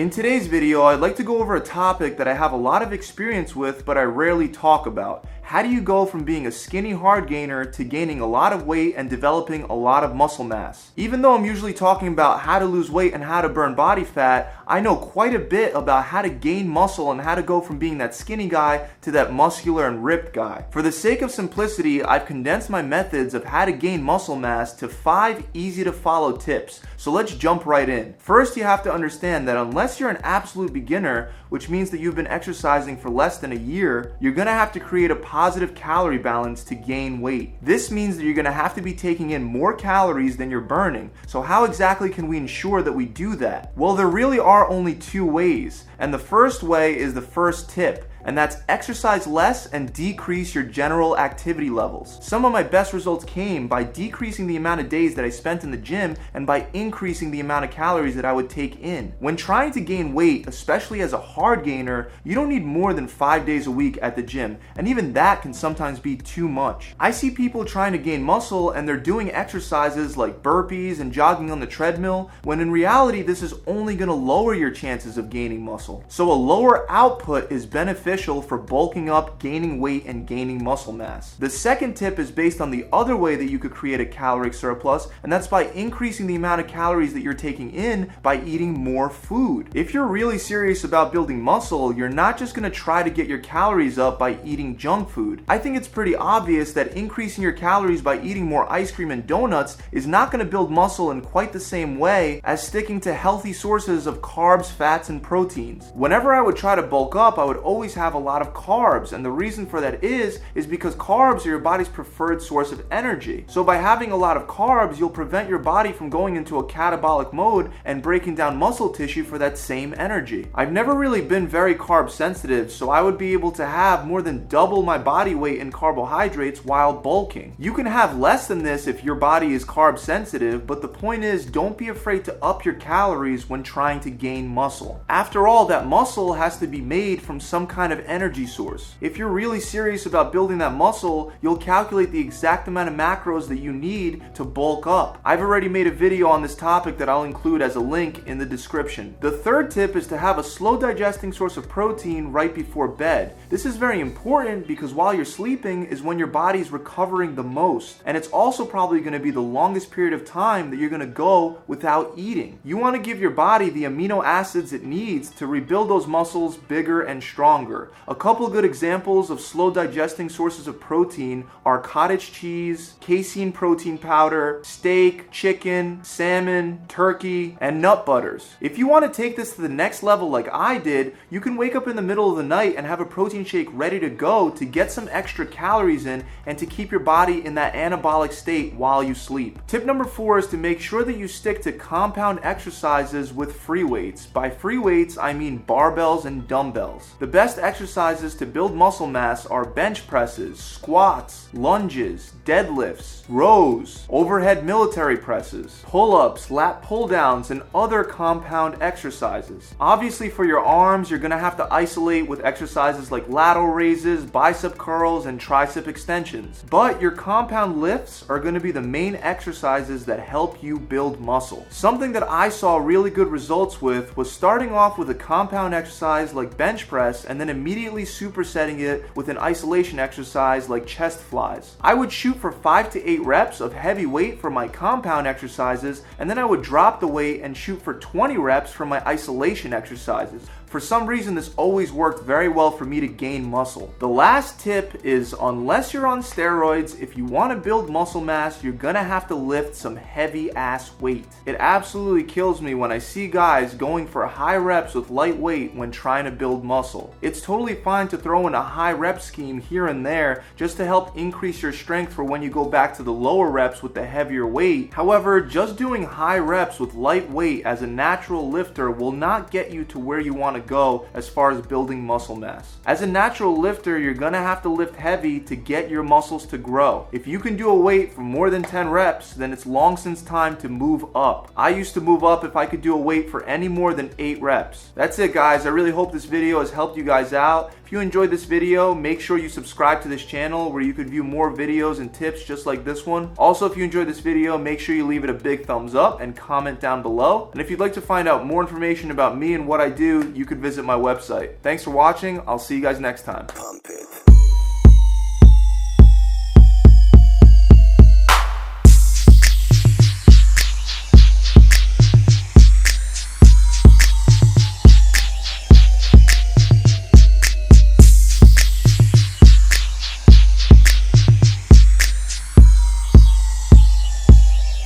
In today's video, I'd like to go over a topic that I have a lot of experience with, but I rarely talk about. How do you go from being a skinny hard gainer to gaining a lot of weight and developing a lot of muscle mass? Even though I'm usually talking about how to lose weight and how to burn body fat, I know quite a bit about how to gain muscle and how to go from being that skinny guy to that muscular and ripped guy. For the sake of simplicity, I've condensed my methods of how to gain muscle mass to five easy to follow tips. So let's jump right in. First, you have to understand that unless you're an absolute beginner, which means that you've been exercising for less than a year, you're gonna have to create a positive calorie balance to gain weight. This means that you're gonna have to be taking in more calories than you're burning. So, how exactly can we ensure that we do that? Well, there really are only two ways. And the first way is the first tip and that's exercise less and decrease your general activity levels. Some of my best results came by decreasing the amount of days that I spent in the gym and by increasing the amount of calories that I would take in. When trying to gain weight, especially as a hard gainer, you don't need more than five days a week at the gym, and even that can sometimes be too much. I see people trying to gain muscle and they're doing exercises like burpees and jogging on the treadmill, when in reality, this is only gonna lower your chances of gaining muscle. So a lower output is beneficial beneficial for bulking up, gaining weight, and gaining muscle mass. The second tip is based on the other way that you could create a caloric surplus, and that's by increasing the amount of calories that you're taking in by eating more food. If you're really serious about building muscle, you're not just gonna try to get your calories up by eating junk food. I think it's pretty obvious that increasing your calories by eating more ice cream and donuts is not gonna build muscle in quite the same way as sticking to healthy sources of carbs, fats, and proteins. Whenever I would try to bulk up, I would always have a lot of carbs. And the reason for that is, is because carbs are your body's preferred source of energy. So by having a lot of carbs, you'll prevent your body from going into a catabolic mode and breaking down muscle tissue for that same energy. I've never really been very carb sensitive, so I would be able to have more than double my body weight in carbohydrates while bulking. You can have less than this if your body is carb sensitive, but the point is don't be afraid to up your calories when trying to gain muscle. After all, that muscle has to be made from some kind kind of energy source. If you're really serious about building that muscle, you'll calculate the exact amount of macros that you need to bulk up. I've already made a video on this topic that I'll include as a link in the description. The third tip is to have a slow digesting source of protein right before bed. This is very important because while you're sleeping is when your body's recovering the most, and it's also probably going to be the longest period of time that you're going to go without eating. You want to give your body the amino acids it needs to rebuild those muscles bigger and stronger. A couple good examples of slow digesting sources of protein are cottage cheese, casein protein powder, steak, chicken, salmon, turkey, and nut butters. If you want to take this to the next level like I did, you can wake up in the middle of the night and have a protein shake ready to go to get some extra calories in and to keep your body in that anabolic state while you sleep. Tip number four is to make sure that you stick to compound exercises with free weights. By free weights, I mean barbells and dumbbells. The best exercises to build muscle mass are bench presses, squats, lunges, deadlifts, rows, overhead military presses, pull ups, lat pull downs, and other compound exercises. Obviously, for your arms, you're gonna have to isolate with exercises like lateral raises, bicep curls, and tricep extensions. But your compound lifts are gonna be the main exercises that help you build muscle. Something that I saw really good results with was starting off with a compound exercise like bench press and then immediately supersetting it with an isolation exercise like chest flies. I would shoot for 5 to 8 reps of heavy weight for my compound exercises, and then I would drop the weight and shoot for 20 reps for my isolation exercises. For some reason, this always worked very well for me to gain muscle. The last tip is unless you're on steroids, if you want to build muscle mass, you're gonna have to lift some heavy ass weight. It absolutely kills me when I see guys going for high reps with light weight when trying to build muscle. It's totally fine to throw in a high rep scheme here and there just to help increase your strength for when you go back to the lower reps with the heavier weight. However, just doing high reps with light weight as a natural lifter will not get you to where you want to to go as far as building muscle mass. As a natural lifter, you're gonna have to lift heavy to get your muscles to grow. If you can do a weight for more than 10 reps, then it's long since time to move up. I used to move up if I could do a weight for any more than 8 reps. That's it guys, I really hope this video has helped you guys out If you enjoyed this video, make sure you subscribe to this channel where you could view more videos and tips just like this one. Also, if you enjoyed this video, make sure you leave it a big thumbs up and comment down below. And if you'd like to find out more information about me and what I do, you could visit my website. Thanks for watching. I'll see you guys next time.